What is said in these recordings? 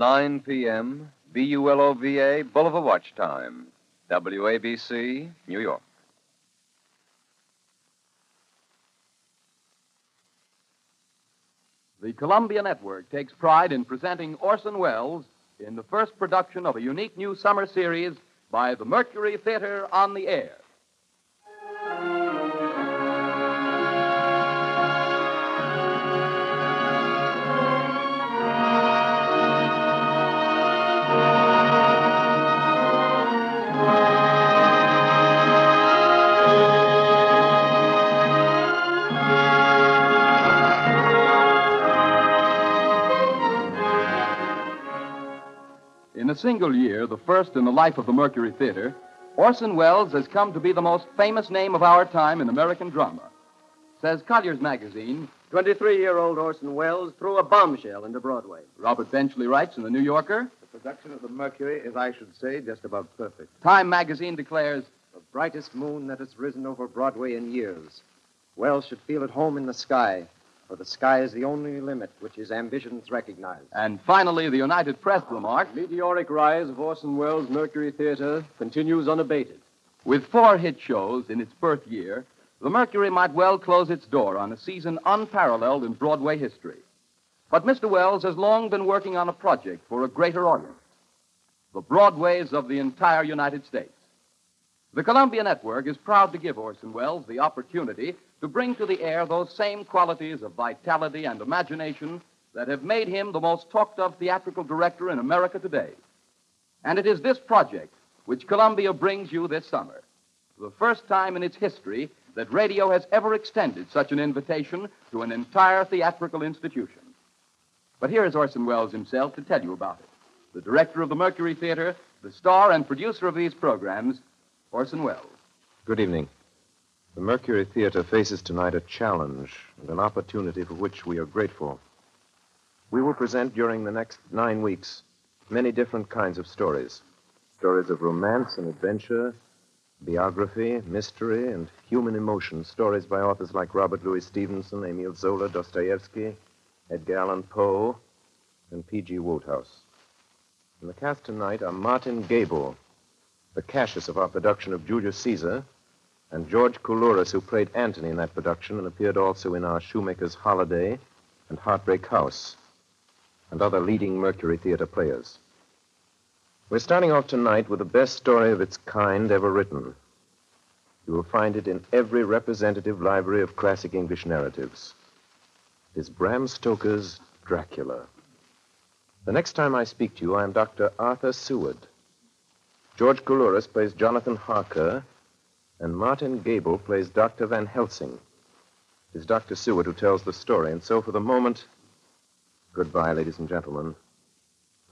9 p.m., BULOVA, Bulova Watch Time, WABC, New York. The Columbia Network takes pride in presenting Orson Welles in the first production of a unique new summer series by the Mercury Theater on the Air. In a single year, the first in the life of the Mercury Theater, Orson Welles has come to be the most famous name of our time in American drama. Says Collier's Magazine, 23 year old Orson Welles threw a bombshell into Broadway. Robert Benchley writes in the New Yorker. The production of the Mercury is, I should say, just about perfect. Time Magazine declares, The brightest moon that has risen over Broadway in years. Welles should feel at home in the sky, for the sky is the only limit which his ambitions recognize. and finally, the United Press remarked, Meteoric rise of Orson Welles' Mercury Theater continues unabated. With four hit shows in its birth year, the Mercury might well close its door on a season unparalleled in Broadway history. But Mr. Welles has long been working on a project for a greater audience the Broadways of the entire United States. The Columbia Network is proud to give Orson Welles the opportunity to bring to the air those same qualities of vitality and imagination that have made him the most talked of theatrical director in America today. And it is this project which Columbia brings you this summer. The first time in its history that radio has ever extended such an invitation to an entire theatrical institution. But here is Orson Welles himself to tell you about it. The director of the Mercury Theater, the star and producer of these programs, Orson Welles. Good evening. The Mercury Theater faces tonight a challenge and an opportunity for which we are grateful. We will present during the next nine weeks many different kinds of stories stories of romance and adventure, biography, mystery, and human emotion. Stories by authors like Robert Louis Stevenson, Emile Zola, Dostoevsky, Edgar Allan Poe, and P.G. Wodehouse. In the cast tonight are Martin Gabel, the Cassius of our production of Julius Caesar, and George Coulouris, who played Antony in that production and appeared also in our Shoemaker's Holiday and Heartbreak House, and other leading Mercury Theater players. We're starting off tonight with the best story of its kind ever written. You will find it in every representative library of classic English narratives. It is Bram Stoker's Dracula. The next time I speak to you, I am Dr. Arthur Seward. George Coulouris plays Jonathan Harker, and Martin Gabel plays Dr. Van Helsing. It is Dr. Seward who tells the story, and so for the moment, goodbye, ladies and gentlemen.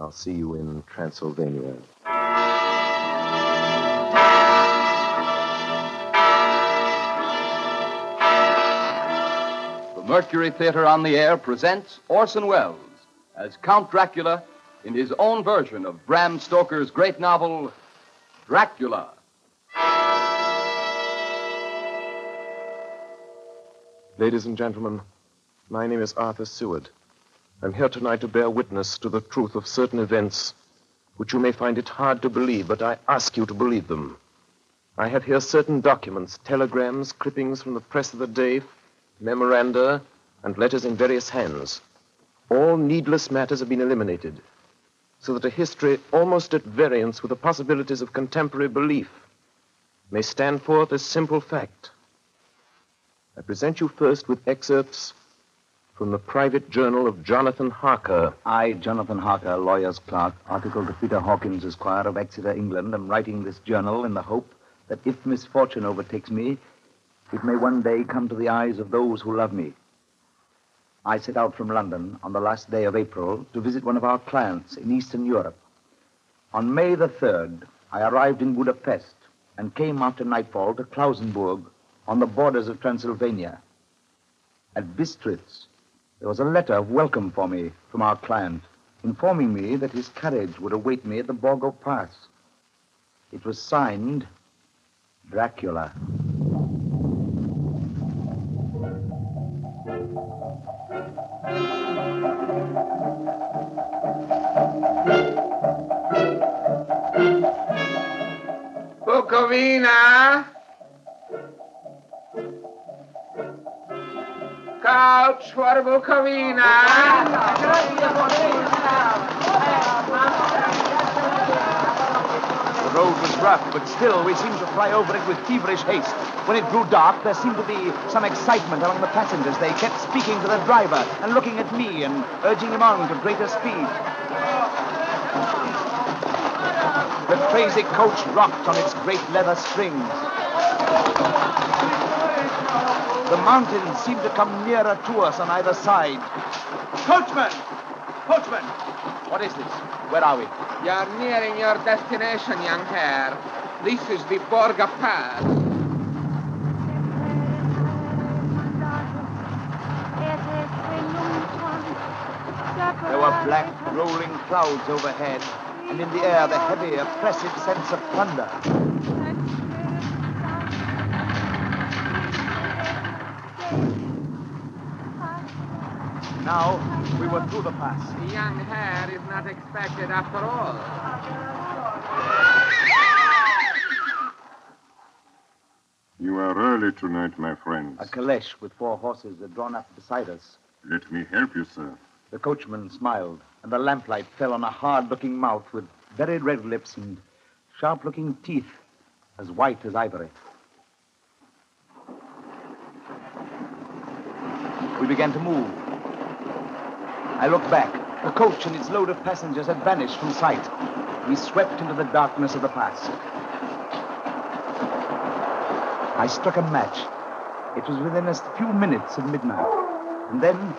I'll see you in Transylvania. The Mercury Theater on the Air presents Orson Welles as Count Dracula in his own version of Bram Stoker's great novel, Dracula. Ladies and gentlemen, my name is Arthur Seward. I'm here tonight to bear witness to the truth of certain events which you may find it hard to believe, but I ask you to believe them. I have here certain documents, telegrams, clippings from the press of the day, memoranda, and letters in various hands. All needless matters have been eliminated, so that a history almost at variance with the possibilities of contemporary belief may stand forth as simple fact. I present you first with excerpts from the private journal of Jonathan Harker. I, Jonathan Harker, lawyer's clerk, article to Peter Hawkins, Esquire of Exeter, England, am writing this journal in the hope that if misfortune overtakes me, it may one day come to the eyes of those who love me. I set out from London on the last day of April to visit one of our clients in Eastern Europe. On May the 3rd, I arrived in Budapest and came after nightfall to Klausenburg on the borders of Transylvania. At Bistritz, there was a letter of welcome for me from our client, informing me that his carriage would await me at the Borgo Pass. It was signed Dracula. Bukovina! Couch for Bukovina! The road was rough, but still we seemed to fly over it with feverish haste. When it grew dark, there seemed to be some excitement among the passengers. They kept speaking to the driver and looking at me and urging him on to greater speed. The crazy coach rocked on its great leather strings. The mountains seem to come nearer to us on either side. Coachman! Coachman! What is this? Where are we? You're nearing your destination, young Herr. This is the Borgo Pass. There were black, rolling clouds overhead, and in the air the heavy, oppressive sense of thunder. Now we were through the pass. The young Herr is not expected after all. You are early tonight, my friends. A caleche with four horses had drawn up beside us. Let me help you, sir. The coachman smiled, and the lamplight fell on a hard-looking mouth with very red lips and sharp-looking teeth as white as ivory. We began to move. I looked back. The coach and its load of passengers had vanished from sight. We swept into the darkness of the pass. I struck a match. It was within a few minutes of midnight. And then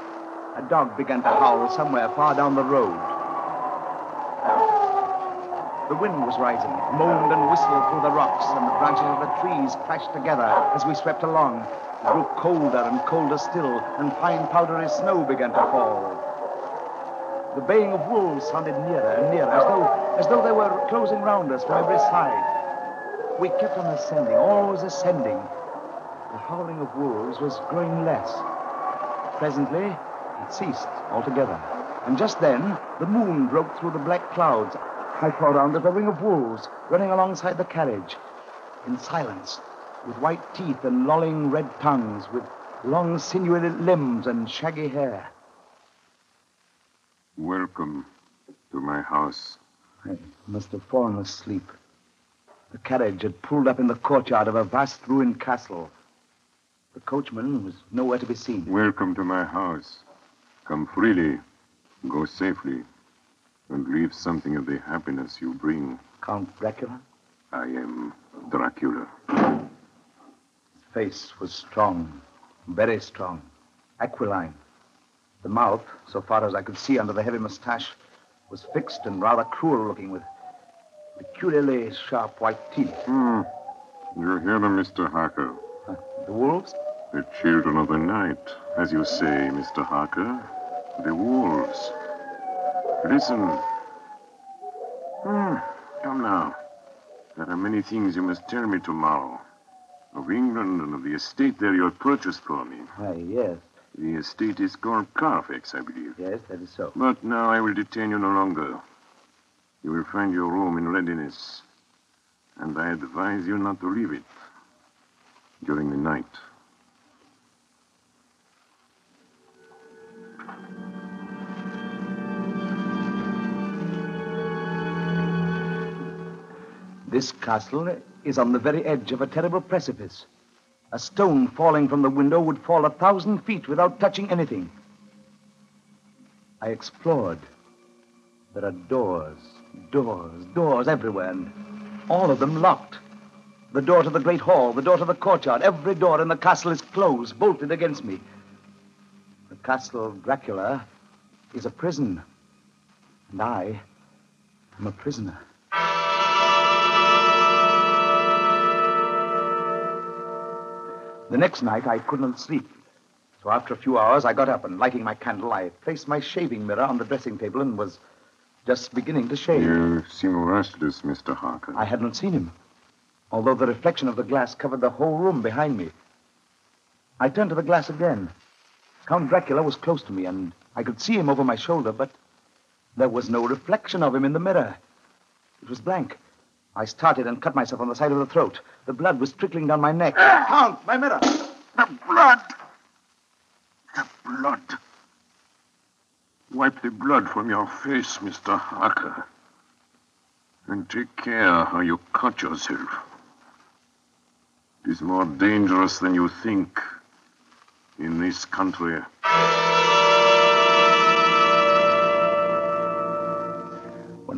a dog began to howl somewhere far down the road. The wind was rising. It moaned and whistled through the rocks, and the branches of the trees crashed together as we swept along. It grew colder and colder still, and fine powdery snow began to fall. The baying of wolves sounded nearer and nearer, as though, as though they were closing round us from every side. We kept on ascending, always ascending. The howling of wolves was growing less. Presently, it ceased altogether. And just then, the moon broke through the black clouds. I saw round it a ring of wolves running alongside the carriage, in silence, with white teeth and lolling red tongues, with long sinewy limbs and shaggy hair. Welcome to my house. I must have fallen asleep. The carriage had pulled up in the courtyard of a vast ruined castle. The coachman was nowhere to be seen. Welcome to my house. Come freely, go safely, and leave something of the happiness you bring. Count Dracula? I am Dracula. His face was strong, very strong, aquiline. The mouth, so far as I could see under the heavy mustache, was fixed and rather cruel looking, with peculiarly sharp white teeth. Hmm. You hear them, Mr. Harker. Uh, the wolves? The children of the night, as you say, Mr. Harker. The wolves. Listen. Hmm. Come now. There are many things you must tell me tomorrow. Of England and of the estate there you have purchased for me. Why, yes, The estate is called Carfax, I believe. yes, that is so. But now I will detain you no longer. You will find your room in readiness. And I advise you not to leave it during the night. This castle is on the very edge of a terrible precipice. A stone falling from the window would fall a thousand feet without touching anything. I explored. There are doors, doors, doors everywhere, and all of them locked. The door to the great hall, the door to the courtyard, every door in the castle is closed, bolted against me. The castle of Dracula is a prison, and I am a prisoner. The next night, I could not sleep. So after a few hours, I got up and, lighting my candle, I placed my shaving mirror on the dressing table and was just beginning to shave. You seem restless, Mr. Harker. I had not seen him, although the reflection of the glass covered the whole room behind me. I turned to the glass again. Count Dracula was close to me, and I could see him over my shoulder, but there was no reflection of him in the mirror. It was blank. I started and cut myself on the side of the throat. The blood was trickling down my neck. Count, my mirror. The blood! The blood! Wipe the blood from your face, Mr. Harker. And take care how you cut yourself. It is more dangerous than you think in this country.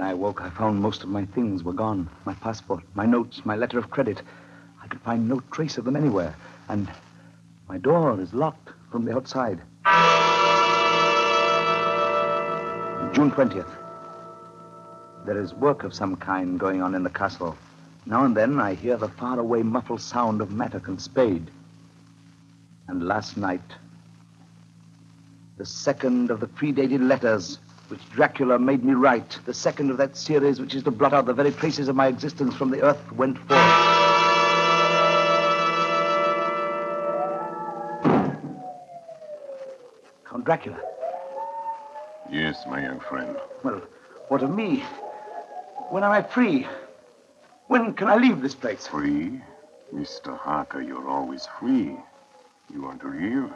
When I woke, I found most of my things were gone. My passport, my notes, my letter of credit. I could find no trace of them anywhere. And my door is locked from the outside. June 20th. There is work of some kind going on in the castle. Now and then I hear the faraway muffled sound of mattock and spade. And last night, the second of the predated letters which Dracula made me write, the second of that series which is to blot out the very traces of my existence from the earth, went forth. Count Dracula. Yes, my young friend. Well, what of me? When am I free? When can I leave this place? Free? Mr. Harker, you're always free. You want to leave?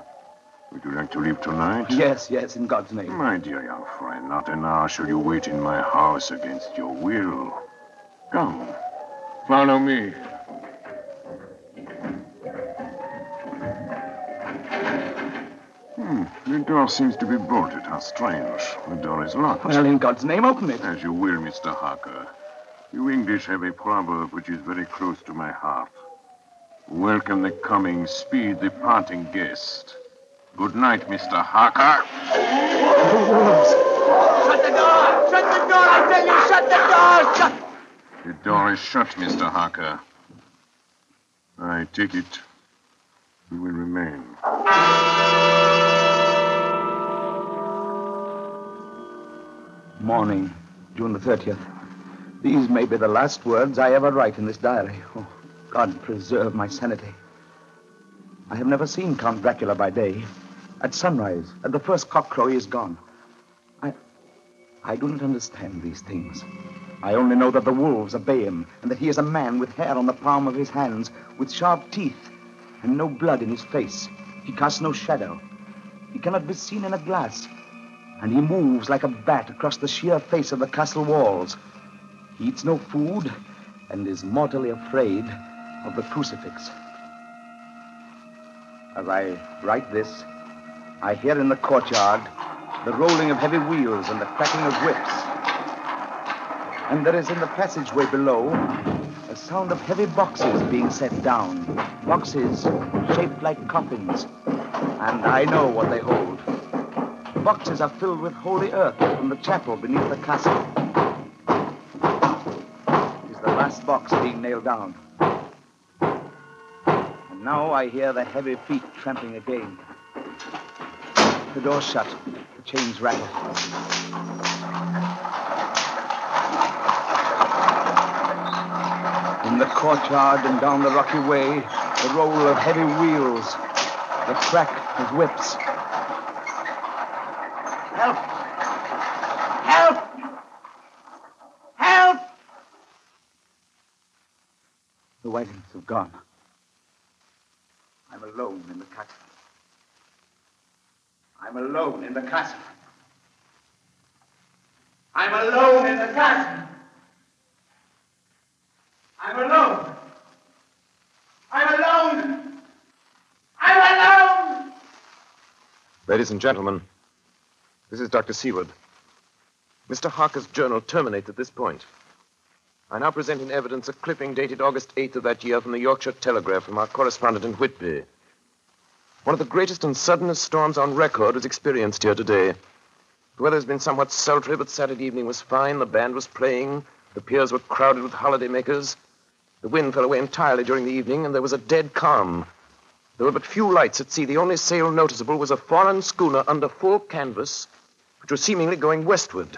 Would you like to leave tonight? Yes, yes, in God's name. My dear young friend, not an hour shall you wait in my house against your will. Come, follow me. Hmm, the door seems to be bolted. How strange. The door is locked. Well, in God's name, open it. As you will, Mr. Harker. You English have a proverb which is very close to my heart. Welcome the coming, speed the parting guest. Good night, Mr. Harker. Shut the door! Shut the door! I tell you, shut the door! Shut! The door is shut, Mr. Harker. I take it you will remain. Morning, June the 30th. These may be the last words I ever write in this diary. Oh, God preserve my sanity. I have never seen Count Dracula by day. At sunrise, at the first cockcrow, he is gone. I. I do not understand these things. I only know that the wolves obey him, and that he is a man with hair on the palm of his hands, with sharp teeth, and no blood in his face. He casts no shadow. He cannot be seen in a glass, and he moves like a bat across the sheer face of the castle walls. He eats no food and is mortally afraid of the crucifix. As I write this, I hear in the courtyard the rolling of heavy wheels and the cracking of whips. And there is in the passageway below a sound of heavy boxes being set down. Boxes shaped like coffins. And I know what they hold. Boxes are filled with holy earth from the chapel beneath the castle. Is the last box being nailed down. And now I hear the heavy feet tramping again. The door shut. The chains rattle. In the courtyard and down the rocky way, the roll of heavy wheels, the crack of whips. Help! Help! Help! The wagons have gone. I'm alone in the castle. I'm alone in the castle. I'm alone in the castle. I'm alone. I'm alone. I'm alone. Ladies and gentlemen, this is Dr. Seward. Mr. Harker's journal terminates at this point. I now present in evidence a clipping dated August 8th of that year from the Yorkshire Telegraph from our correspondent in Whitby. One of the greatest and suddenest storms on record was experienced here today. The weather has been somewhat sultry, but Saturday evening was fine. The band was playing. The piers were crowded with holidaymakers. The wind fell away entirely during the evening, and there was a dead calm. There were but few lights at sea. The only sail noticeable was a foreign schooner under full canvas, which was seemingly going westward.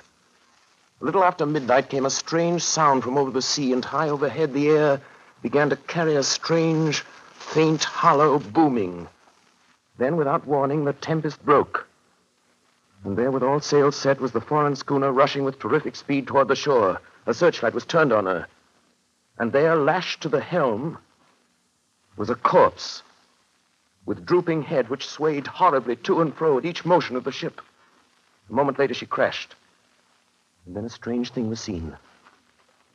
A little after midnight came a strange sound from over the sea, and high overhead the air began to carry a strange, faint, hollow booming. Then, without warning, the tempest broke. And there, with all sails set, was the foreign schooner rushing with terrific speed toward the shore. A searchlight was turned on her. And there, lashed to the helm, was a corpse with drooping head which swayed horribly to and fro at each motion of the ship. A moment later, she crashed. And then a strange thing was seen.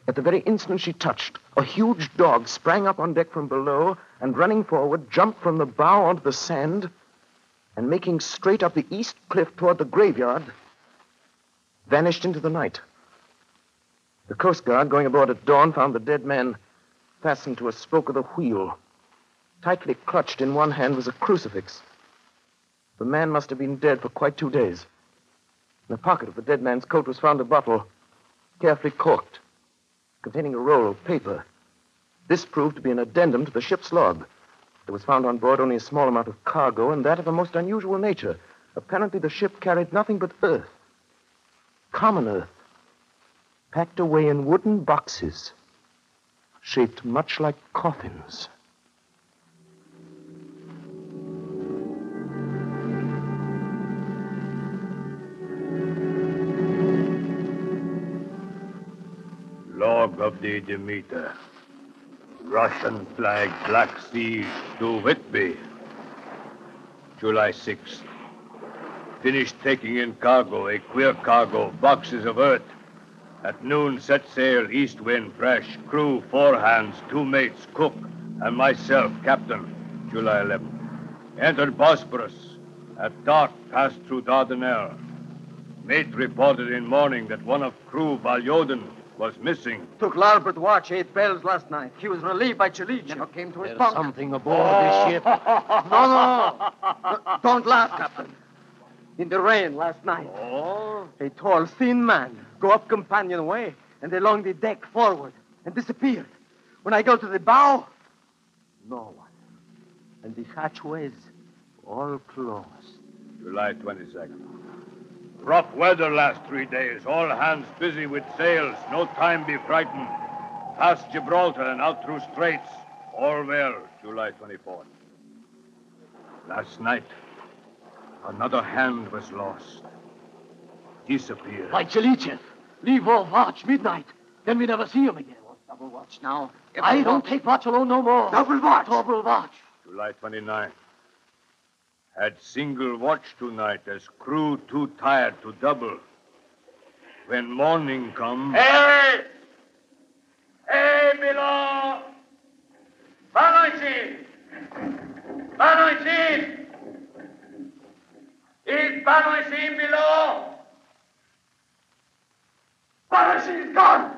At the very instant she touched, a huge dog sprang up on deck from below and, running forward, jumped from the bow onto the sand and, making straight up the east cliff toward the graveyard, vanished into the night. The Coast Guard, going aboard at dawn, found the dead man fastened to a spoke of the wheel. Tightly clutched in one hand was a crucifix. The man must have been dead for quite two days. In the pocket of the dead man's coat was found a bottle, carefully corked, containing a roll of paper. This proved to be an addendum to the ship's log. There was found on board only a small amount of cargo, and that of a most unusual nature. Apparently, the ship carried nothing but earth. Common earth. Packed away in wooden boxes, shaped much like coffins. Log of the Demeter. Russian flag, Black Sea to Whitby. July 6th. Finished taking in cargo, a queer cargo, boxes of earth. At noon, set sail, east wind, fresh. Crew, four hands, two mates, cook, and myself, captain. July 11th. Entered Bosporus. At dark, passed through Dardanelles. Mate reported in morning that one of crew, Valyoden, was missing. Took larboard watch, eight bells last night. He was relieved by Chelich. Never came to his There's bunk. something aboard this ship. No, no. No, Don't laugh, Captain. In the rain last night. Oh? A tall, thin man go up companionway and along the deck forward and disappeared. When I go to the bow, no one. And the hatchways all closed. July 22nd. Rough weather last three days. All hands busy with sails. No time be frightened. Past Gibraltar and out through straits. All well. July 24th. Last night, another hand was lost. Disappeared. Like Chelichev. Leave off watch midnight. Then we never see him again. Double watch now. I don't take watch alone no more. Double watch. Double watch. July 29th. Had single watch tonight as crew too tired to double. When morning come. Hey! Hey, below! Banoitin! Banoitin! Is Banoitin below? Banoitin is gone!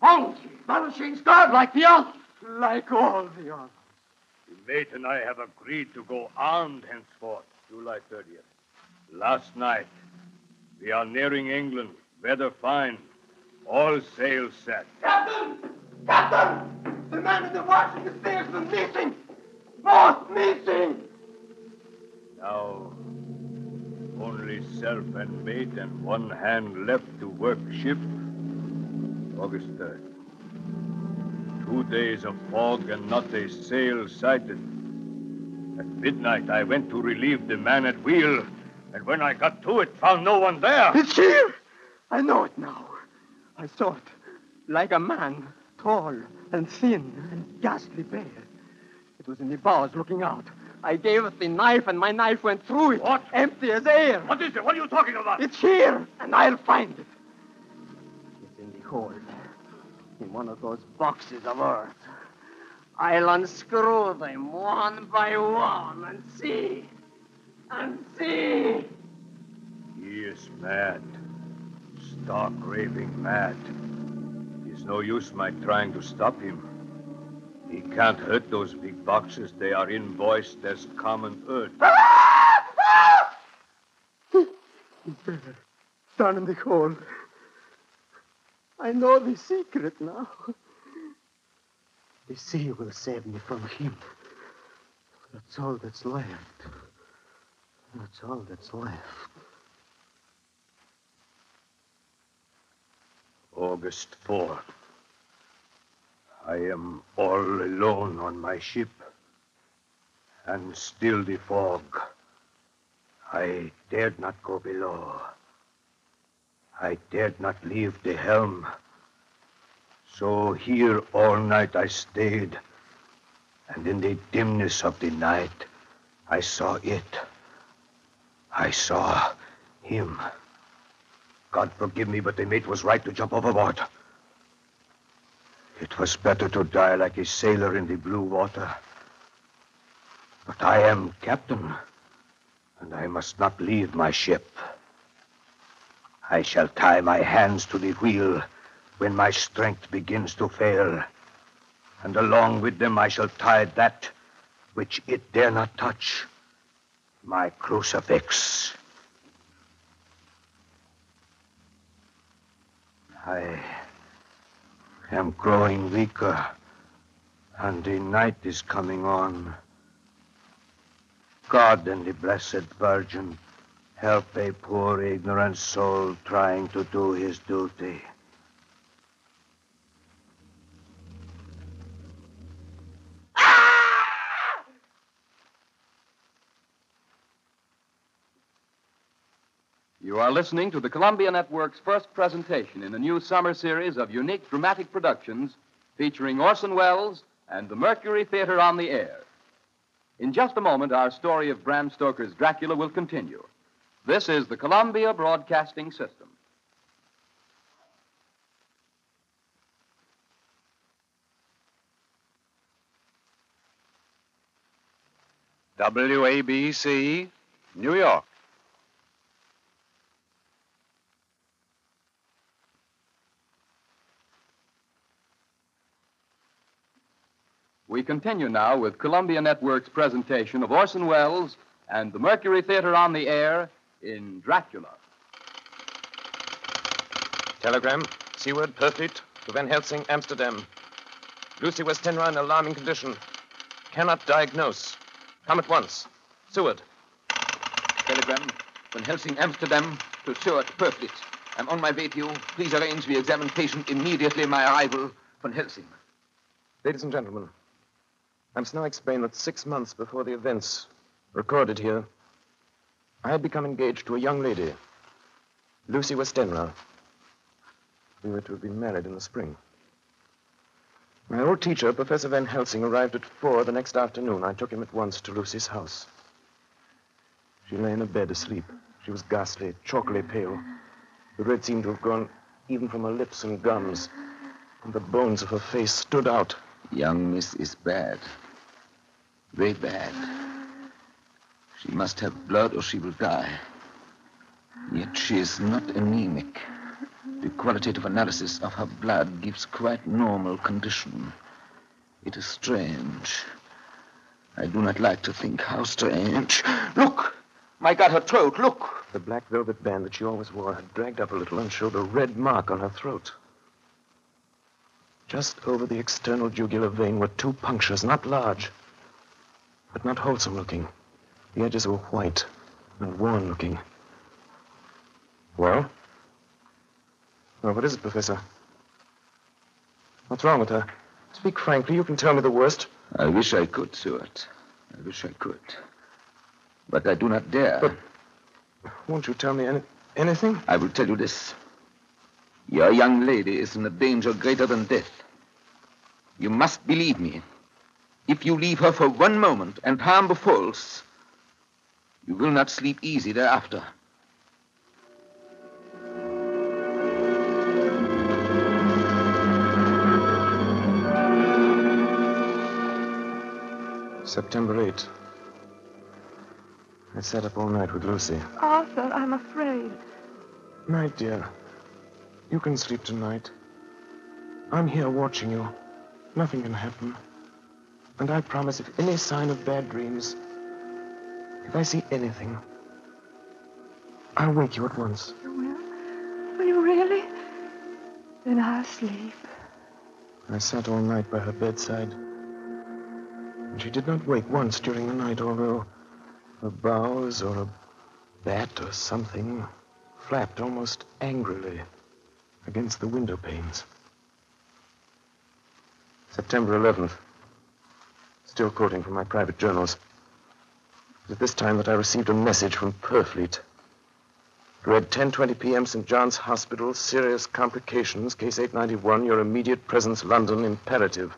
Monkey. Vanishing's gone like the others. Like all the others. Mate and I have agreed to go armed henceforth, July 30th. Last night, we are nearing England. Weather fine. All sails set. Captain! Captain! The man in the watch and the sails are missing! Both missing! Now, only self and mate and one hand left to work ship. August 3rd. Two days of fog and not a sail sighted. At midnight, I went to relieve the man at wheel, and when I got to it, found no one there. It's here! I know it now. I saw it. Like a man, tall and thin and ghastly pale. It was in the bows looking out. I gave it the knife, and my knife went through it. What? Empty as air. What is it? What are you talking about? It's here, and I'll find it. It's in the hold, in one of those boxes of earth. I'll unscrew them one by one and see. And see. He is mad. Stark raving mad. It's no use my trying to stop him. He can't hurt those big boxes. They are invoiced as common earth. He's there, down in the hold. I know the secret now. The sea will save me from him. That's all that's left. That's all that's left. August 4th. I am all alone on my ship. And still the fog. I dared not go below. I dared not leave the helm. So here all night I stayed, and in the dimness of the night I saw it. I saw him. God forgive me, but the mate was right to jump overboard. It was better to die like a sailor in the blue water. But I am captain, and I must not leave my ship. I shall tie my hands to the wheel when my strength begins to fail. And along with them I shall tie that which it dare not touch my crucifix. I am growing weaker, and the night is coming on. God and the Blessed Virgin help a poor, ignorant soul trying to do his duty. You are listening to the Columbia Network's first presentation in a new summer series of unique dramatic productions featuring Orson Welles and the Mercury Theater on the air. In just a moment, our story of Bram Stoker's Dracula will continue. This is the Columbia Broadcasting System. WABC, New York. We continue now with Columbia Network's presentation of Orson Welles and the Mercury Theater on the air in Dracula. Telegram, Seward, Purfleet, to Van Helsing, Amsterdam. Lucy Westenra in alarming condition. Cannot diagnose. Come at once. Seward. Telegram Van Helsing, Amsterdam to Seward, Purfleet. I'm on my way to you. Please arrange the examine patient immediately my arrival Van Helsing. Ladies and gentlemen, I must now explain that six months before the events recorded here, I had become engaged to a young lady, Lucy Westenra. We were to have been married in the spring. My old teacher, Professor Van Helsing, arrived at four the next afternoon. I took him at once to Lucy's house. She lay in a bed asleep. She was ghastly, chalkily pale. The red seemed to have gone even from her lips and gums, and the bones of her face stood out. Young Miss is bad. Very bad. She must have blood or she will die. Yet she is not anemic. The qualitative analysis of her blood gives quite normal condition. It is strange. I do not like to think how strange. Look! My God, her throat, look! The black velvet band that she always wore had dragged up a little and showed a red mark on her throat. Just over the external jugular vein were two punctures, not large, but not wholesome looking. The edges were white and worn looking. Well? Well, what is it, Professor? What's wrong with her? Speak frankly. You can tell me the worst. I wish I could, Seward. I wish I could. But I do not dare. But won't you tell me any, anything? I will tell you this. Your young lady is in a danger greater than death. You must believe me. If you leave her for one moment and harm befalls, you will not sleep easy thereafter. September 8. I sat up all night with Lucy. Arthur, I'm afraid. Night, dear. You can sleep tonight. I'm here watching you. Nothing can happen. And I promise if any sign of bad dreams, if I see anything, I'll wake you at once. You will? Will you really? Then I'll sleep. I sat all night by her bedside. And she did not wake once during the night, although a boughs or a bat or something flapped almost angrily against the window panes. September 11th. Still quoting from my private journals. It was at this time that I received a message from Purfleet. Read 10:20 p.m. St. John's Hospital. Serious complications. Case 891. Your immediate presence, London, imperative.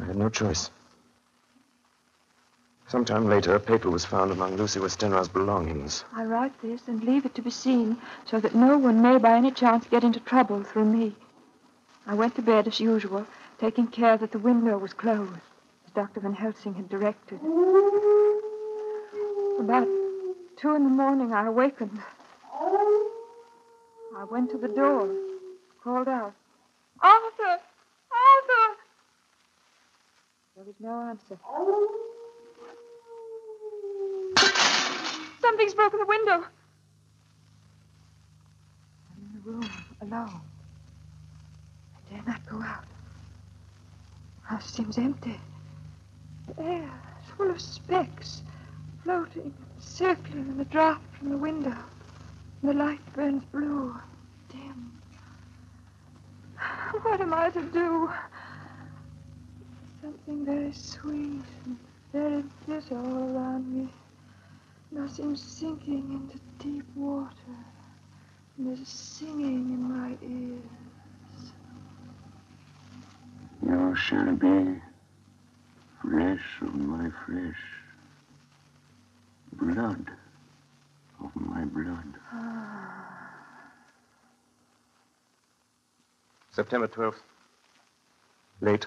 I had no choice. Sometime later, a paper was found among Lucy Westenra's belongings. I write this and leave it to be seen so that no one may by any chance get into trouble through me. I went to bed as usual, taking care that the window was closed, Dr. Van Helsing had directed. About two in the morning, I awakened. I went to the door, called out, Arthur! Arthur! There was no answer. Something's broken the window. I'm in the room, alone. I dare not go out. House seems empty. Air is full of specks, floating, and circling in the draught from the window. And the light burns blue, dim. What am I to do? Something very sweet and very bitter all around me. And I seem sinking into deep water. And there's a singing in my ears. You shall be flesh of my flesh, blood of my blood. September 12th. Late.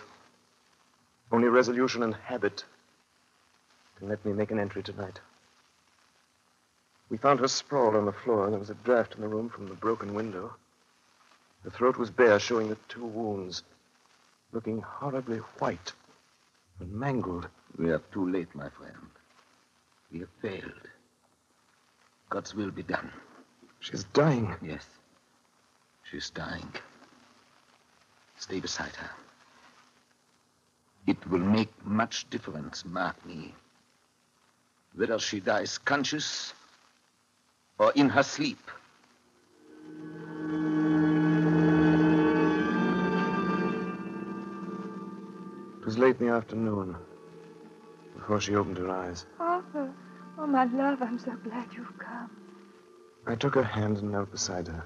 Only resolution and habit can let me make an entry tonight. We found her sprawled on the floor. There was a draft in the room from the broken window. Her throat was bare, showing the two wounds, looking horribly white and mangled. We are too late, my friend. We have failed. God's will be done. She's dying. Yes. She's dying. Stay beside her. It will make much difference, mark me. Whether she dies conscious or in her sleep. It was late in the afternoon before she opened her eyes. Arthur, oh, my love, I'm so glad you've come. I took her hand and knelt beside her.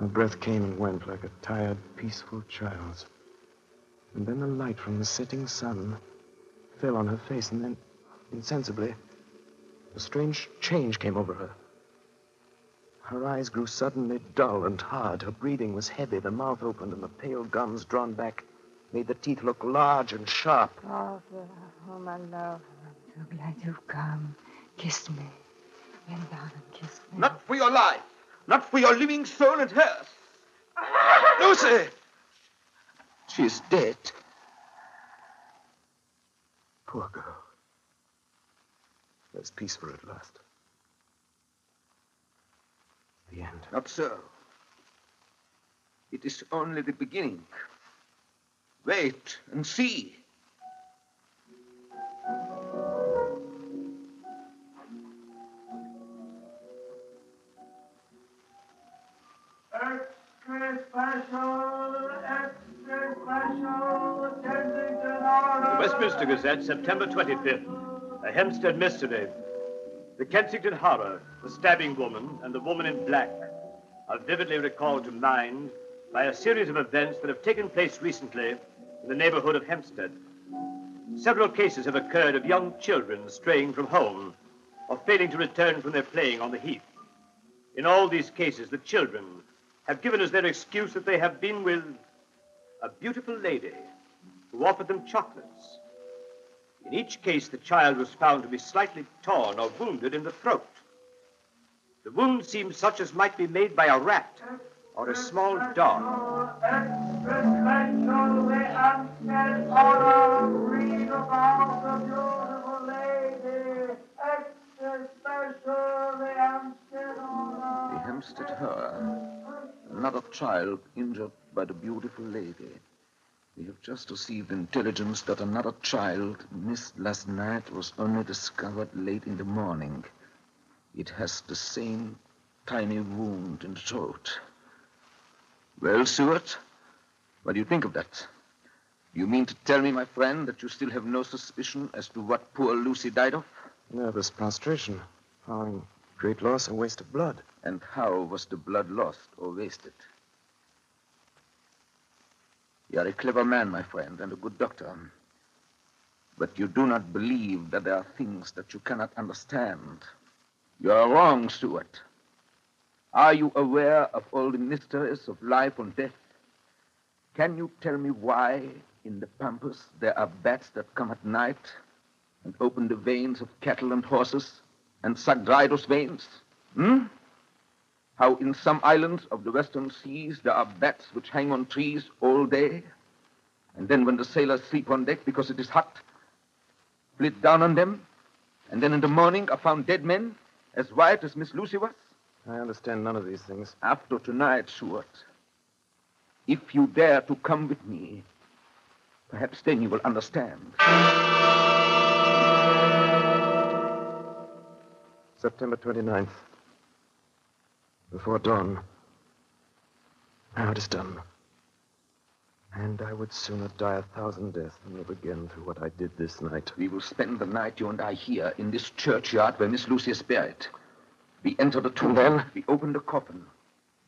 Her breath came and went like a tired, peaceful child's. And then the light from the setting sun fell on her face, and then, insensibly, a strange change came over her. Her eyes grew suddenly dull and hard. Her breathing was heavy. The mouth opened, and the pale gums drawn back made the teeth look large and sharp. Arthur, oh, my love, I'm so glad you've come. Kiss me. Bend down and kiss me. Not for your life. Not for your living soul and hers. Lucy! She is dead. Poor girl. There's peace for her at last. The end. Not so. It is only the beginning. Wait and see. The Westminster Gazette, September 25th. A Hampstead mystery. The Kensington horror, the stabbing woman, and the woman in black are vividly recalled to mind by a series of events that have taken place recently in the neighborhood of Hampstead. Several cases have occurred of young children straying from home or failing to return from their playing on the heath. In all these cases, the children have given as their excuse that they have been with a beautiful lady who offered them chocolates. In each case, the child was found to be slightly torn or wounded in the throat. The wound seemed such as might be made by a rat or a small dog. The Hampstead horror. Another child injured by the beautiful lady. We have just received intelligence that another child missed last night was only discovered late in the morning. It has the same tiny wound in the throat. Well, Seward, what do you think of that? You mean to tell me, my friend, that you still have no suspicion as to what poor Lucy died of? Nervous prostration following Great loss and waste of blood. And how was the blood lost or wasted? You are a clever man, my friend, and a good doctor. But you do not believe that there are things that you cannot understand. You are wrong, Seward. Are you aware of all the mysteries of life and death? Can you tell me why in the pampas there are bats that come at night and open the veins of cattle and horses and suck dry those veins? Hmm? How in some islands of the western seas there are bats which hang on trees all day, and then when the sailors sleep on deck because it is hot, flit down on them, and then in the morning are found dead men as white as Miss Lucy was? I understand none of these things. After tonight, Seward, if you dare to come with me, perhaps then you will understand. September 29th. Before dawn. Now it is done. And I would sooner die a thousand deaths than live again through what I did this night. We will spend the night, you and I, here in this churchyard where Miss Lucy is buried. We enter the tomb. And then? We open the coffin.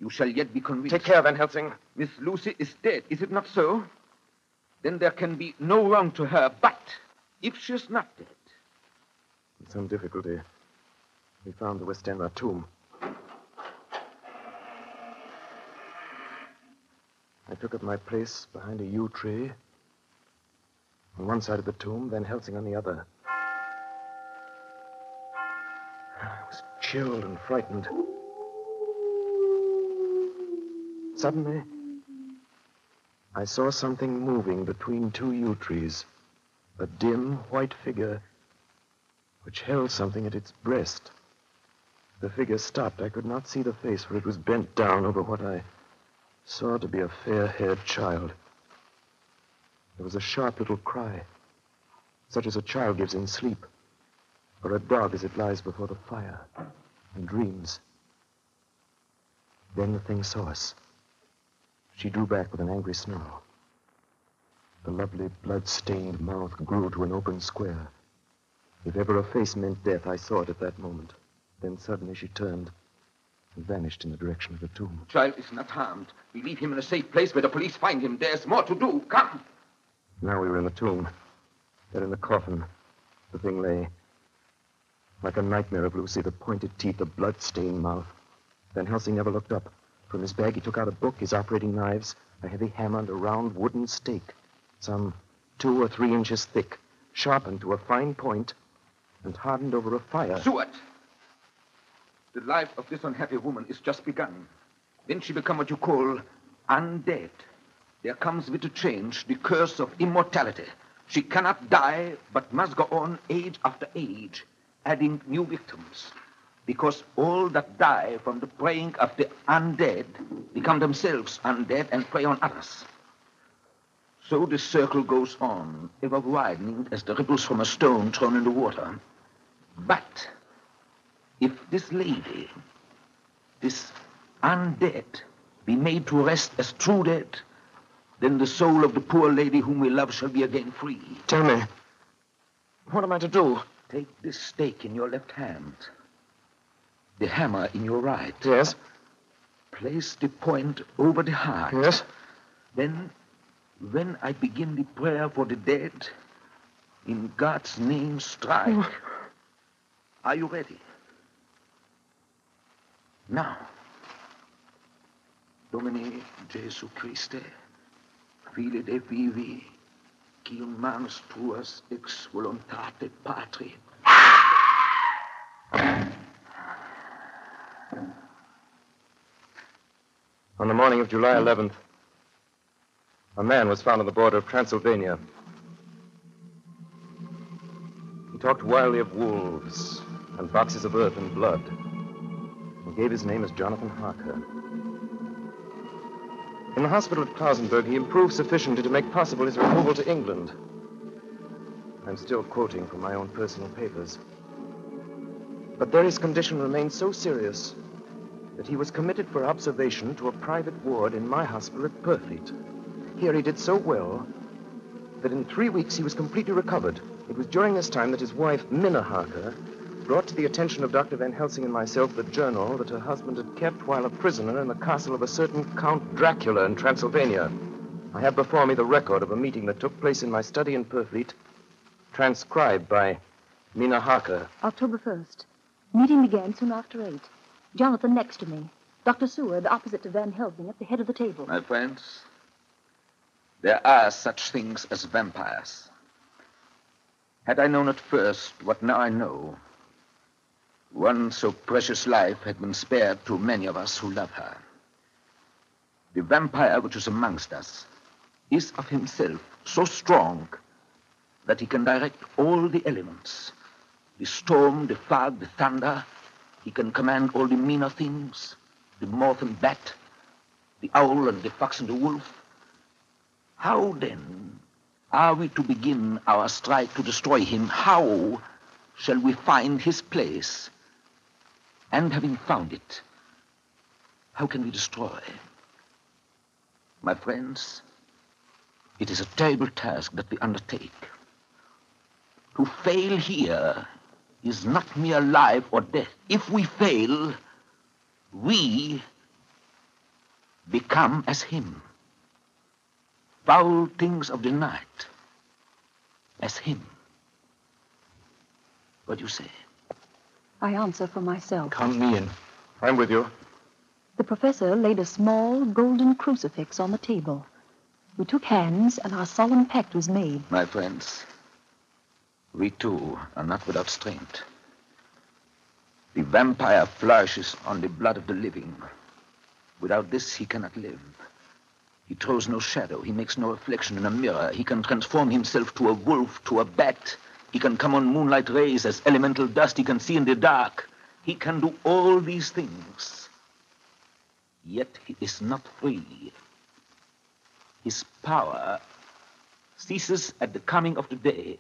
You shall yet be convinced. Take care, Van Helsing. Miss Lucy is dead, is it not so? Then there can be no wrong to her. But if she is not dead, With some difficulty, we found the Westenra tomb. I took up my place behind a yew tree. On one side of the tomb, Van Helsing on the other. I was chilled and frightened. Suddenly, I saw something moving between two yew trees. A dim, white figure which held something at its breast. The figure stopped. I could not see the face, for it was bent down over what I saw to be a fair haired child. There was a sharp little cry, such as a child gives in sleep, or a dog as it lies before the fire and dreams. Then the thing saw us. She drew back with an angry snarl. The lovely, blood-stained mouth grew to an open square. If ever a face meant death, I saw it at that moment. Then suddenly she turned and vanished in the direction of the tomb. the child is not harmed. We leave him in a safe place where the police find him. There's more to do. Come. Now we were in the tomb. There in the coffin, the thing lay. Like a nightmare of Lucy, the pointed teeth, the blood-stained mouth. Van Helsing never looked up. From his bag, he took out a book, his operating knives, a heavy hammer, and a round wooden stake, some two or three inches thick, sharpened to a fine point, and hardened over a fire. Seward! The life of this unhappy woman is just begun. Then she become what you call undead. There comes with the change the curse of immortality. She cannot die, but must go on age after age, adding new victims. Because all that die from the preying of the undead become themselves undead and prey on others. So the circle goes on, ever widening as the ripples from a stone thrown in the water. But if this lady, this undead, be made to rest as true dead, then the soul of the poor lady whom we love shall be again free. Tell me, what am I to do? Take this stake in your left hand, the hammer in your right. Yes? Place the point over the heart. Yes? Then, when I begin the prayer for the dead, in God's name strike. Are you ready? Now, Domine Jesu Christe, file de vivi, ex voluntate patri. On the morning of July 11th, a man was found on the border of Transylvania. He talked wildly of wolves and boxes of earth and blood. He gave his name as Jonathan Harker. In the hospital at Klausenberg, he improved sufficiently to make possible his removal to England. I'm still quoting from my own personal papers. But there his condition remained so serious that he was committed for observation to a private ward in my hospital at Purfleet. Here he did so well that in three weeks he was completely recovered. It was during this time that his wife, Mina Harker, brought to the attention of Dr. Van Helsing and myself the journal that her husband had kept while a prisoner in the castle of a certain Count Dracula in Transylvania. I have before me the record of a meeting that took place in my study in Purfleet, transcribed by Mina Harker. October 1st. Meeting began soon after 8. Jonathan next to me. Dr. Seward opposite to Van Helsing at the head of the table. My friends, there are such things as vampires. Had I known at first what now I know, one so precious life had been spared to many of us who love her. The vampire which is amongst us is of himself so strong that he can direct all the elements the storm, the fog, the thunder. He can command all the meaner things the moth and bat, the owl and the fox and the wolf. How then are we to begin our strike to destroy him? How shall we find his place? And having found it, how can we destroy? My friends, it is a terrible task that we undertake. To fail here is not mere life or death. If we fail, we become as him. Foul things of the night as him. What do you say? I answer for myself. Count me in. I'm with you. The professor laid a small golden crucifix on the table. We took hands, and our solemn pact was made. My friends, we too are not without strength. The vampire flourishes on the blood of the living. Without this, he cannot live. He throws no shadow. He makes no reflection in a mirror. He can transform himself to a wolf, to a bat. He can come on moonlight rays as elemental dust. He can see in the dark. He can do all these things. Yet he is not free. His power ceases at the coming of the day.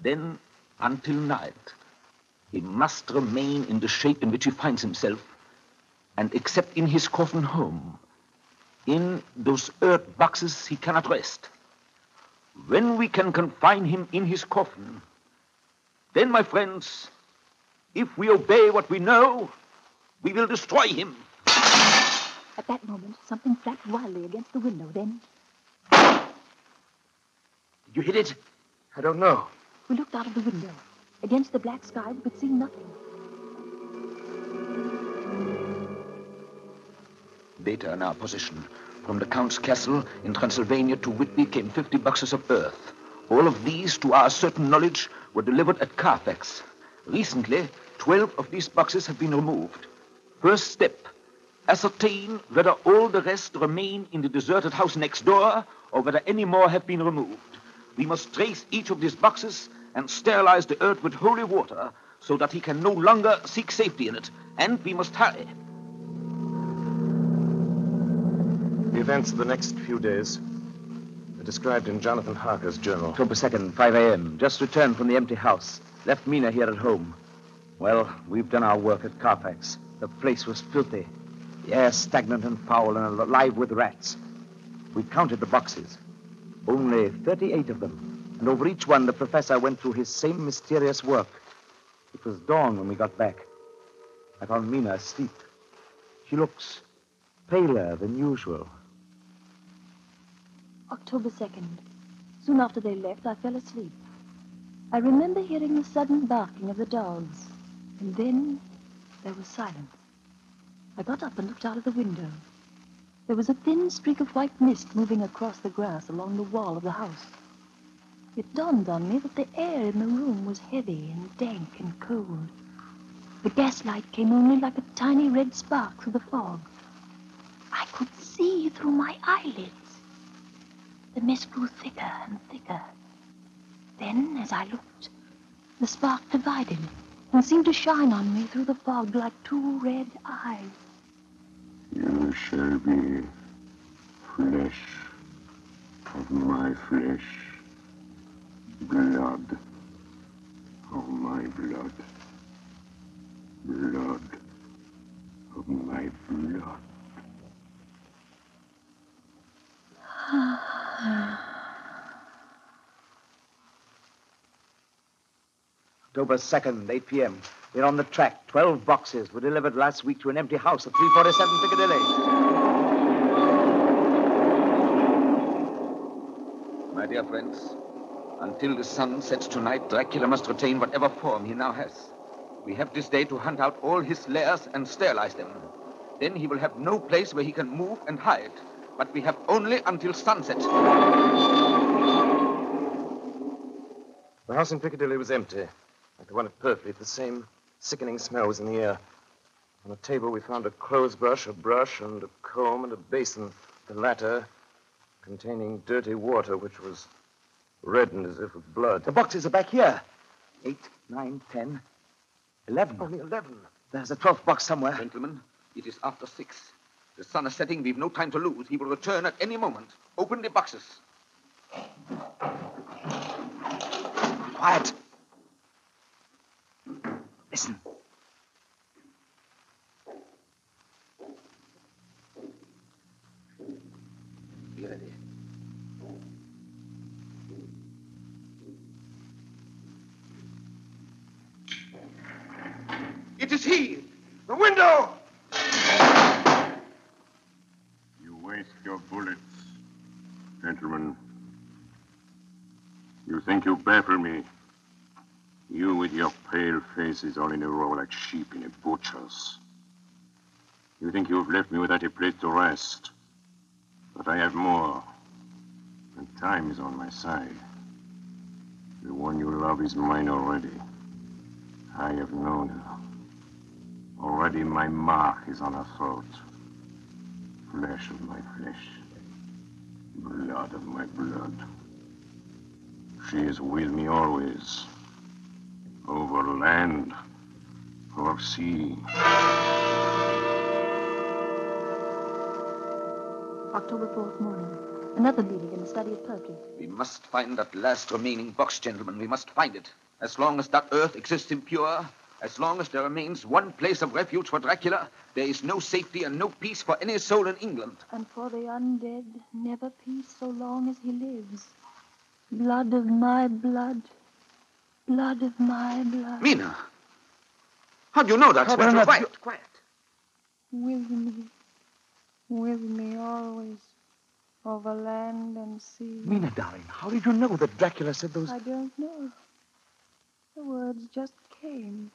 Then, until night, he must remain in the shape in which he finds himself, and except in his coffin home, in those earth boxes, he cannot rest. When we can confine him in his coffin, then, my friends, if we obey what we know, we will destroy him. At that moment, something flapped wildly against the window. Then Did you hit it? I don't know. we looked out of the window. Against the black sky, we could see nothing. Data in our possession. From the Count's castle in Transylvania to Whitby came 50 boxes of earth. All of these, to our certain knowledge, were delivered at Carfax. Recently, 12 of these boxes have been removed. First step, ascertain whether all the rest remain in the deserted house next door or whether any more have been removed. We must trace each of these boxes and sterilize the earth with holy water so that he can no longer seek safety in it. And we must hurry. Events of the next few days are described in Jonathan Harker's journal. October 2nd, 5 a.m. Just returned from the empty house. Left Mina here at home. Well, we've done our work at Carfax. The place was filthy. The air stagnant and foul and alive with rats. We counted the boxes. Only 38 of them. And over each one, the professor went through his same mysterious work. It was dawn when we got back. I found Mina asleep. She looks paler than usual. October 2nd. Soon after they left, I fell asleep. I remember hearing the sudden barking of the dogs, and then there was silence. I got up and looked out of the window. There was a thin streak of white mist moving across the grass along the wall of the house. It dawned on me that the air in the room was heavy and dank and cold. The gaslight came only like a tiny red spark through the fog. I could see through my eyelids. The mist grew thicker and thicker. Then, as I looked, the spark divided and seemed to shine on me through the fog like two red eyes. You shall be flesh of my flesh, blood of my blood, blood of my blood. October 2nd, 8 p.m. We're on the track. Twelve boxes were delivered last week to an empty house at 347 Piccadilly. My dear friends, until the sun sets tonight, Dracula must retain whatever form he now has. We have this day to hunt out all his lairs and sterilize them. Then he will have no place where he can move and hide. But we have only until sunset. The house in Piccadilly was empty, like the one at Purfleet. The same sickening smell was in the air. On the table, we found a clothes brush, a brush, and a comb, and a basin. The latter containing dirty water, which was reddened as if with blood. The boxes are back here. Eight, nine, ten, eleven. Only eleven. There's a twelfth box somewhere. Gentlemen, it is after six. The sun is setting. We've no time to lose. He will return at any moment. Open the boxes. Quiet. Listen. Be ready. It is he! The window! Gentlemen. You think you baffle me? You with your pale faces all in a row like sheep in a butcher's. You think you've left me without a place to rest. But I have more. And time is on my side. The one you love is mine already. I have known her. Already my mark is on her throat. Flesh of my flesh. Blood of my blood. She is with me always. Over land. Over sea. October 4th morning. Another meeting in the study of poetry. We must find that last remaining box, gentlemen. We must find it. As long as that earth exists impure, as long as there remains one place of refuge for Dracula, there is no safety and no peace for any soul in England. And for the undead, never peace so long as he lives. Blood of my blood. Blood of my blood. Mina! How do you know that, How Spectre? about Quiet, quiet. With me. With me always. Over land and sea. Mina, darling, how did you know that Dracula said those... I don't know. The words just came.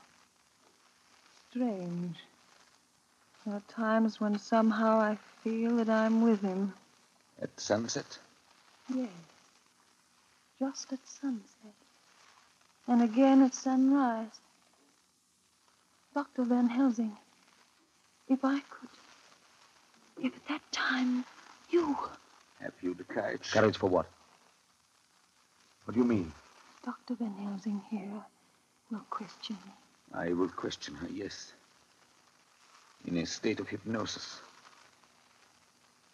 Strange. There are times when somehow I feel that I'm with him. At sunset? Yes. Just at sunset. And again at sunrise. Dr. Van Helsing, if I could. If at that time you. Have you the courage? Courage for what? What do you mean? Dr. Van Helsing here will question me. I will question her, yes. In a state of hypnosis.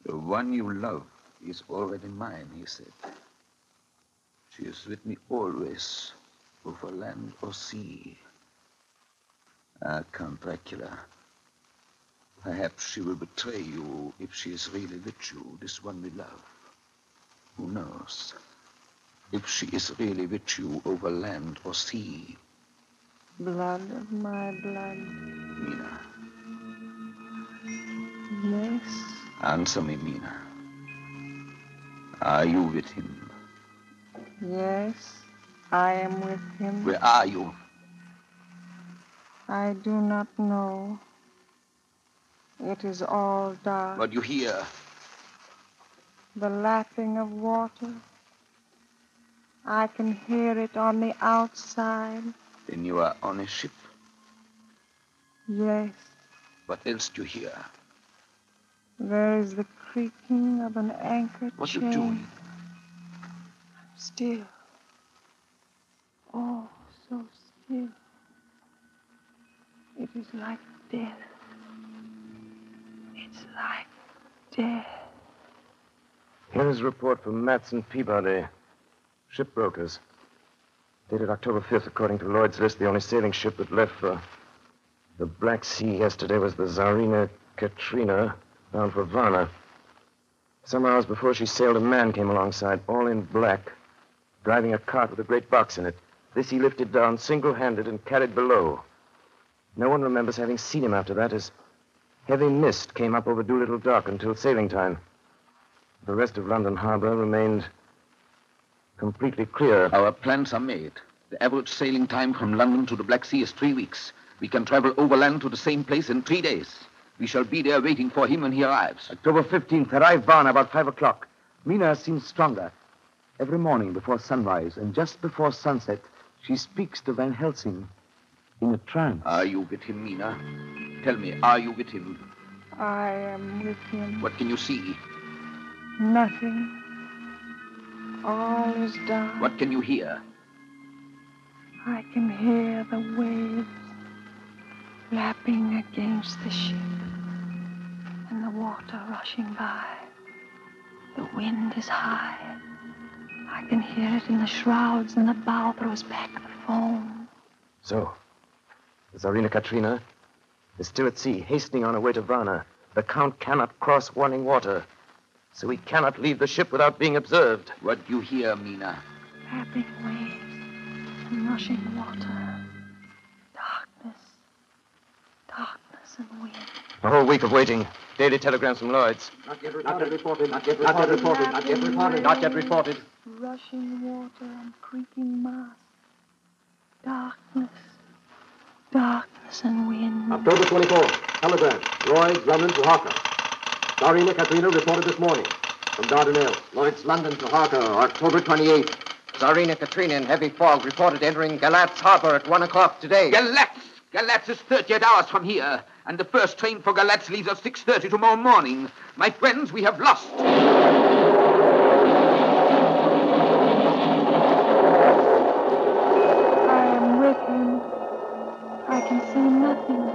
The one you love is already mine, he said. She is with me always, over land or sea. Ah, Count Dracula. Perhaps she will betray you if she is really with you, this one we love. Who knows? If she is really with you over land or sea, Blood of my blood. Mina. Yes. Answer me, Mina. Are you with him? Yes. I am with him. Where are you? I do not know. It is all dark. What do you hear? The lapping of water. I can hear it on the outside. Then you are on a ship. Yes. What else do you hear? There is the creaking of an anchor What chain. you doing? I'm Still. Oh, so still. It is like death. It's like death. Here is a report from Matson Peabody, shipbrokers. Dated October 5th, according to Lloyd's list, the only sailing ship that left for the Black Sea yesterday was the Tsarina Katrina, bound for Varna. Some hours before she sailed, a man came alongside, all in black, driving a cart with a great box in it. This he lifted down single handed and carried below. No one remembers having seen him after that, as heavy mist came up over Doolittle Dock until sailing time. The rest of London Harbor remained completely clear. Our plans are made. The average sailing time from London to the Black Sea is three weeks. We can travel overland to the same place in three days. We shall be there waiting for him when he arrives. October 15th, arrive Varna about 5 o'clock. Mina seems stronger. Every morning before sunrise and just before sunset, she speaks to Van Helsing in a trance. Are you with him, Mina? Tell me, are you with him? I am with him. What can you see? Nothing. All is dark. What can you hear? I can hear the waves lapping against the ship and the water rushing by. The wind is high. I can hear it in the shrouds, and the bow throws back the foam. So, the Tsarina Katrina is still at sea, hastening on her way to Varna. The Count cannot cross running water, so we cannot leave the ship without being observed. What do you hear, Mina? Lapping waves and rushing water. Darkness. Darkness and wind. A whole week of waiting. Daily telegrams from Lloyd's. Not yet reported. Not yet reported. Not yet reported. Not yet reported. Not yet reported. Rushing water and creaking masts. Darkness. Darkness and wind. October 24. Telegram. Lloyd's, London to Harker. Tsarina Katrina reported this morning from Dardanelles. Lloyd's, London to Harker, October 28th. Tsarina Katrina in heavy fog reported entering Galatz Harbor at 1 o'clock today. Galatz! Galatz is 38 hours from here, and the first train for Galatz leaves at 6.30 tomorrow morning. My friends, we have lost. I am with him. I can see nothing. Nothing.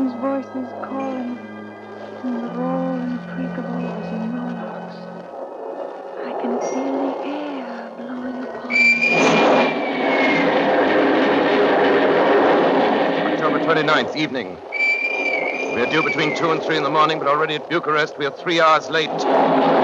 Men's voices calling and the roll and creak of oars and rowlocks. I can feel the air blowing upon me. October 29th, evening. We are due between 2 and 3 in the morning, but already at Bucharest we are three hours late.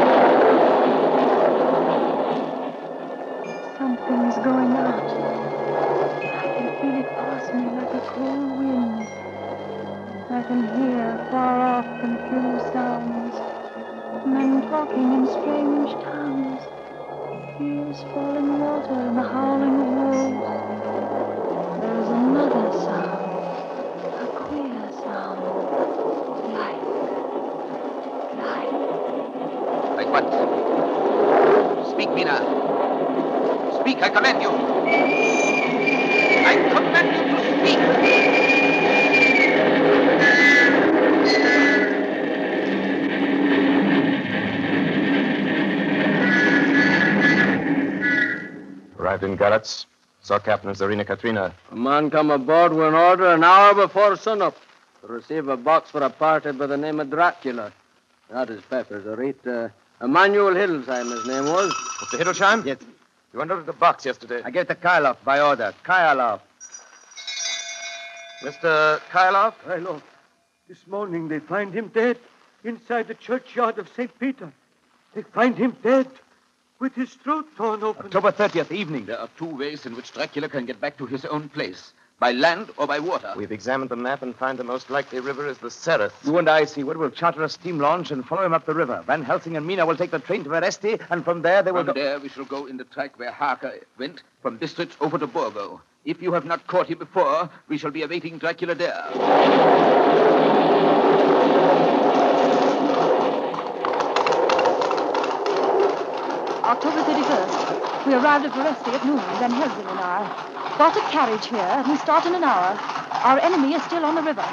What? Speak, Mina. Speak, I command you. I command you to speak. Arrived in Galatz. Saw Captain Tsarina Katrina. A man come aboard with an order an hour before sunup to receive a box for a party by the name of Dracula. That is Pepper's. A rate, uh, Hildesheim, his name was. Mr. Hildesheim? Yes. You unloaded the box yesterday. I gave to Kyloff by order. Kyloff. Mr. Kyloff? Hey, look. This morning they find him dead inside the churchyard of St. Peter. They find him dead with his throat torn open. October 30th, evening. There are two ways in which Dracula can get back to his own place by land or by water. We've examined the map and find the most likely river is the Sereth. You and I, Seward, will charter a steam launch and follow him up the river. Van Helsing and Mina will take the train to Veresti, and from there they will From go... there, we shall go in the track where Harker went, from Bistritz over to Borgo. If you have not caught him before, we shall be awaiting Dracula there. October 31st. We arrived at Veresti at noon, Van Helsing and I. Got a carriage here, and we start in an hour. Our enemy is still on the river.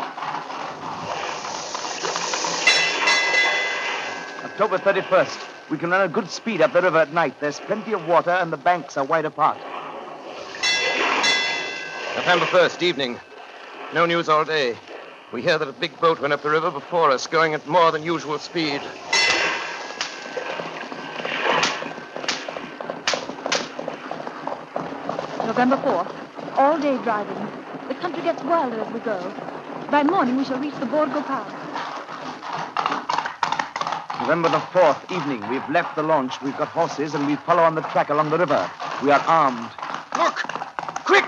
October 31st. We can run a good speed up the river at night. There's plenty of water, and the banks are wide apart. November 1st, evening. No news all day. We hear that a big boat went up the river before us, going at more than usual speed. November 4th. All day driving. The country gets wilder as we go. By morning, we shall reach the Borgo Pass. November the 4th, evening. We've left the launch. We've got horses, and we follow on the track along the river. We are armed. Look! Quick!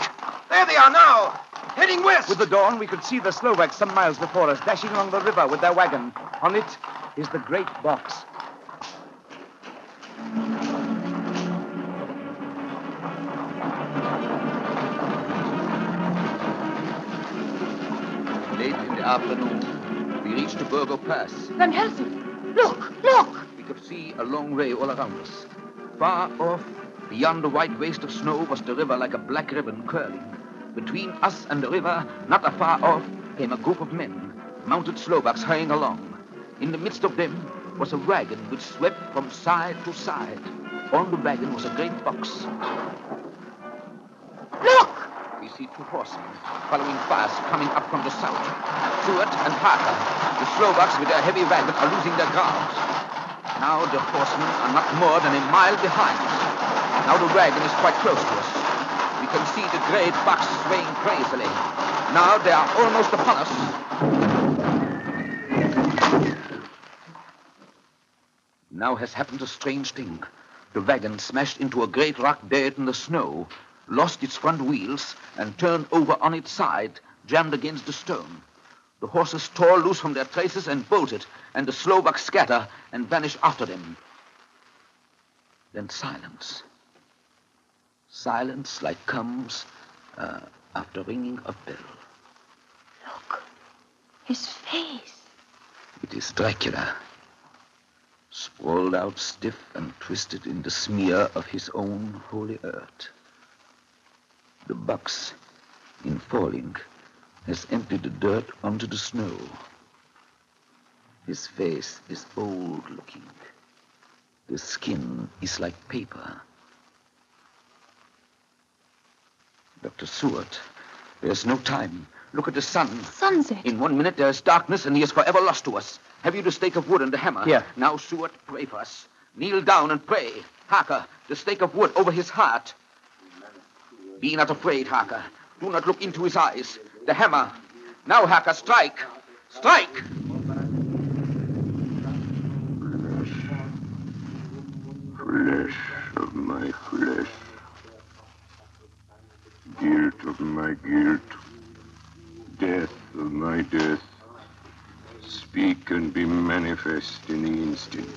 There they are now! Heading west! With the dawn, we could see the Slovaks some miles before us, dashing along the river with their wagon. On it is the great box. Afternoon, we reached the Borgo Pass. Van Helsing! Look! Look! We could see a long way all around us. Far off, beyond the white waste of snow, was the river like a black ribbon curling. Between us and the river, not afar off, came a group of men, mounted Slovaks hurrying along. In the midst of them was a wagon which swept from side to side. On the wagon was a great box. See two horsemen following fast, coming up from the south. Seward and Harker, the Slovaks with their heavy wagon, are losing their ground. Now the horsemen are not more than a mile behind. Now the wagon is quite close to us. We can see the great box swaying crazily. Now they are almost upon us. Now has happened a strange thing. The wagon smashed into a great rock buried in the snow, lost its front wheels, and turned over on its side, jammed against the stone. The horses tore loose from their traces and bolted, and the Slovaks scatter and vanish after them. Then silence. Silence like comes uh, after ringing a bell. Look, his face. It is Dracula, sprawled out stiff and twisted in the smear of his own holy earth. The box, in falling, has emptied the dirt onto the snow. His face is old looking. The skin is like paper. Dr. Seward, there's no time. Look at the sun. Sunset. In one minute there is darkness and he is forever lost to us. Have you the stake of wood and the hammer? Here. Now, Seward, pray for us. Kneel down and pray. Harker, the stake of wood over his heart. Be not afraid, Harker. Do not look into his eyes. The hammer. Now, Harker, strike. Strike! Flesh Flesh of my flesh. Guilt of my guilt. Death of my death. Speak and be manifest in the instant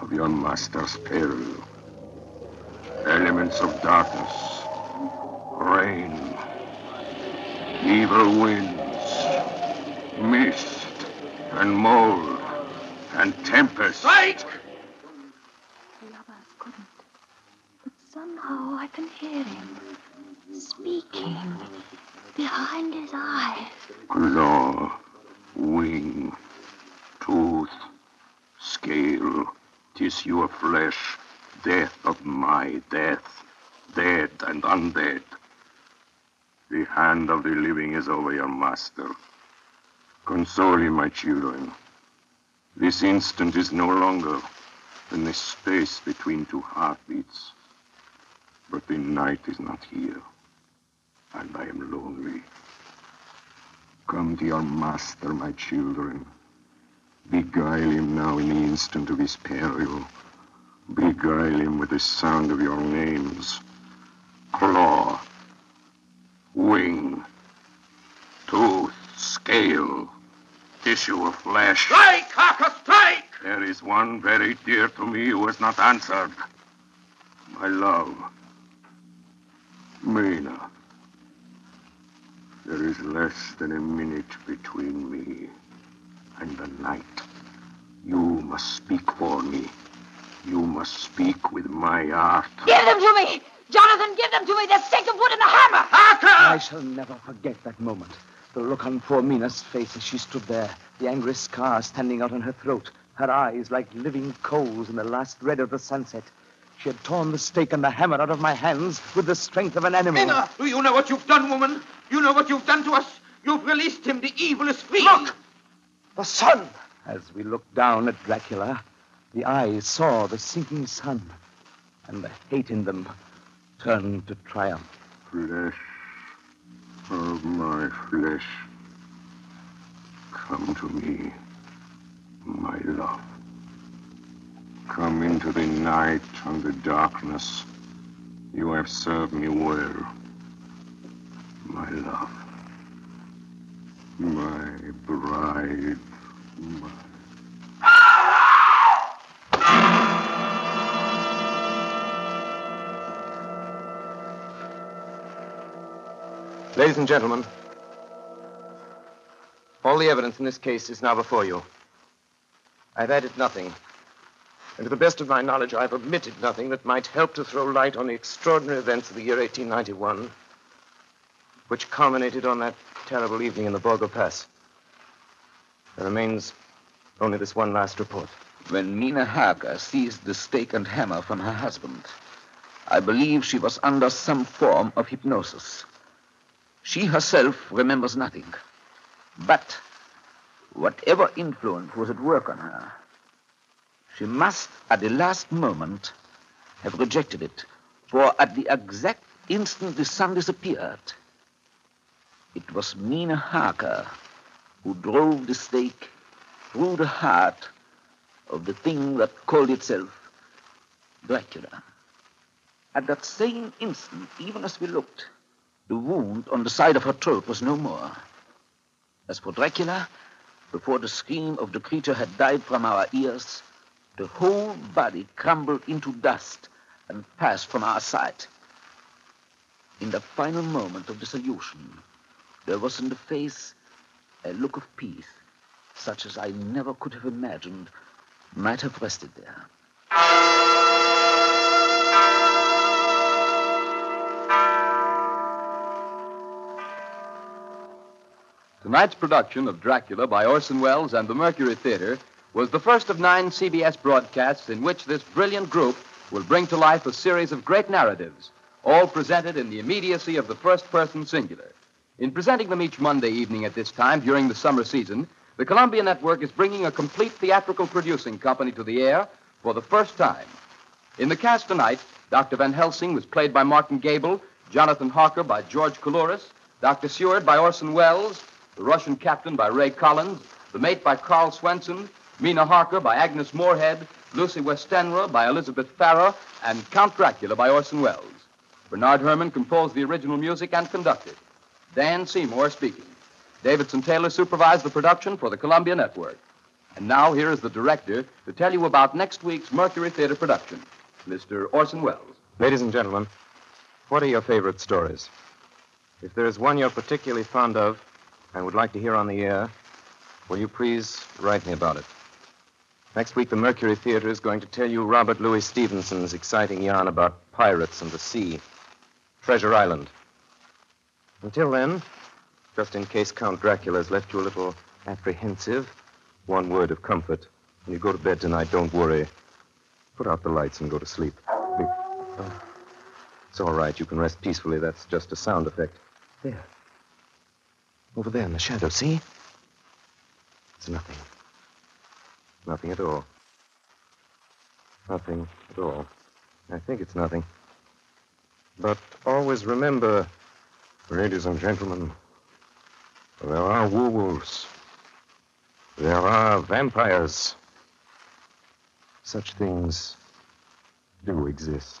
of your master's peril. Elements of darkness. Rain. Evil winds. Mist. And mold. And tempest. Strike! The others couldn't. But somehow I can hear him speaking behind his eyes. Claw, wing, tooth, scale, tissue of flesh, death of my death, dead and undead. The hand of the living is over your master. Console him, my children. This instant is no longer than the space between two heartbeats. But the night is not here, and I am lonely. Come to your master, my children. Beguile him now in the instant of his peril. Beguile him with the sound of your names. Claw, wing, tooth, scale, tissue of flesh. Strike, Harker, strike! There is one very dear to me who has not answered. My love, Mina. There is less than a minute between me and the night. You must speak for me. You must speak with my heart. Give them to me! Jonathan, give them to me! The stake of wood and the hammer! Harker! I shall never forget that moment. The look on poor Mina's face as she stood there, the angry scar standing out on her throat, her eyes like living coals in the last red of the sunset. She had torn the stake and the hammer out of my hands with the strength of an animal. Mina, do you know what you've done, woman? You know what you've done to us? You've released him. The evil is free. Look! The sun! As we looked down at Dracula, the eyes saw the sinking sun, and the hate in them turned to triumph. Flesh of my flesh. Come to me, my love. come into the night and the darkness, you have served me well. My love. My bride. My... Ladies and gentlemen, all the evidence in this case is now before you. I've added nothing. And to the best of my knowledge, I've omitted nothing that might help to throw light on the extraordinary events of the year 1891, which culminated on that terrible evening in the Borgo Pass. There remains only this one last report. When Mina Harker seized the stake and hammer from her husband, I believe she was under some form of hypnosis. She herself remembers nothing. But whatever influence was at work on her, she must, at the last moment, have rejected it. For at the exact instant the sun disappeared, it was Mina Harker who drove the stake through the heart of the thing that called itself Dracula. At that same instant, even as we looked, the wound on the side of her throat was no more. As for Dracula, before the scream of the creature had died from our ears, the whole body crumbled into dust and passed from our sight. In the final moment of dissolution, there was in the face a look of peace, such as I never could have imagined might have rested there. Tonight's production of Dracula by Orson Welles and the Mercury Theater was the first of nine CBS broadcasts in which this brilliant group will bring to life a series of great narratives, all presented in the immediacy of the first person singular. In presenting them each Monday evening at this time during the summer season, the Columbia Network is bringing a complete theatrical producing company to the air for the first time. In the cast tonight, Dr. Van Helsing was played by Martin Gabel, Jonathan Harker by George Coulouris, Dr. Seward by Orson Welles, the Russian captain by Ray Collins, the mate by Karl Swenson, Mina Harker by Agnes Moorehead, Lucy Westenra by Elizabeth Farrell, and Count Dracula by Orson Welles. Bernard Herrmann composed the original music and conducted. Dan Seymour speaking. Davidson Taylor supervised the production for the Columbia Network. And now here is the director to tell you about next week's Mercury Theater production, Mr. Orson Welles. Ladies and gentlemen, what are your favorite stories? If there is one you're particularly fond of and would like to hear on the air, will you please write me about it? Next week, the Mercury Theater is going to tell you Robert Louis Stevenson's exciting yarn about pirates and the sea, Treasure Island. Until then, just in case Count Dracula has left you a little apprehensive, one word of comfort. When you go to bed tonight, don't worry. Put out the lights and go to sleep. Oh, It's all right. You can rest peacefully. That's just a sound effect. There. Over there in the shadow, see? It's nothing. Nothing at all. Nothing at all. I think it's nothing. But always remember, ladies and gentlemen, there are werewolves. There are vampires. Such things do exist.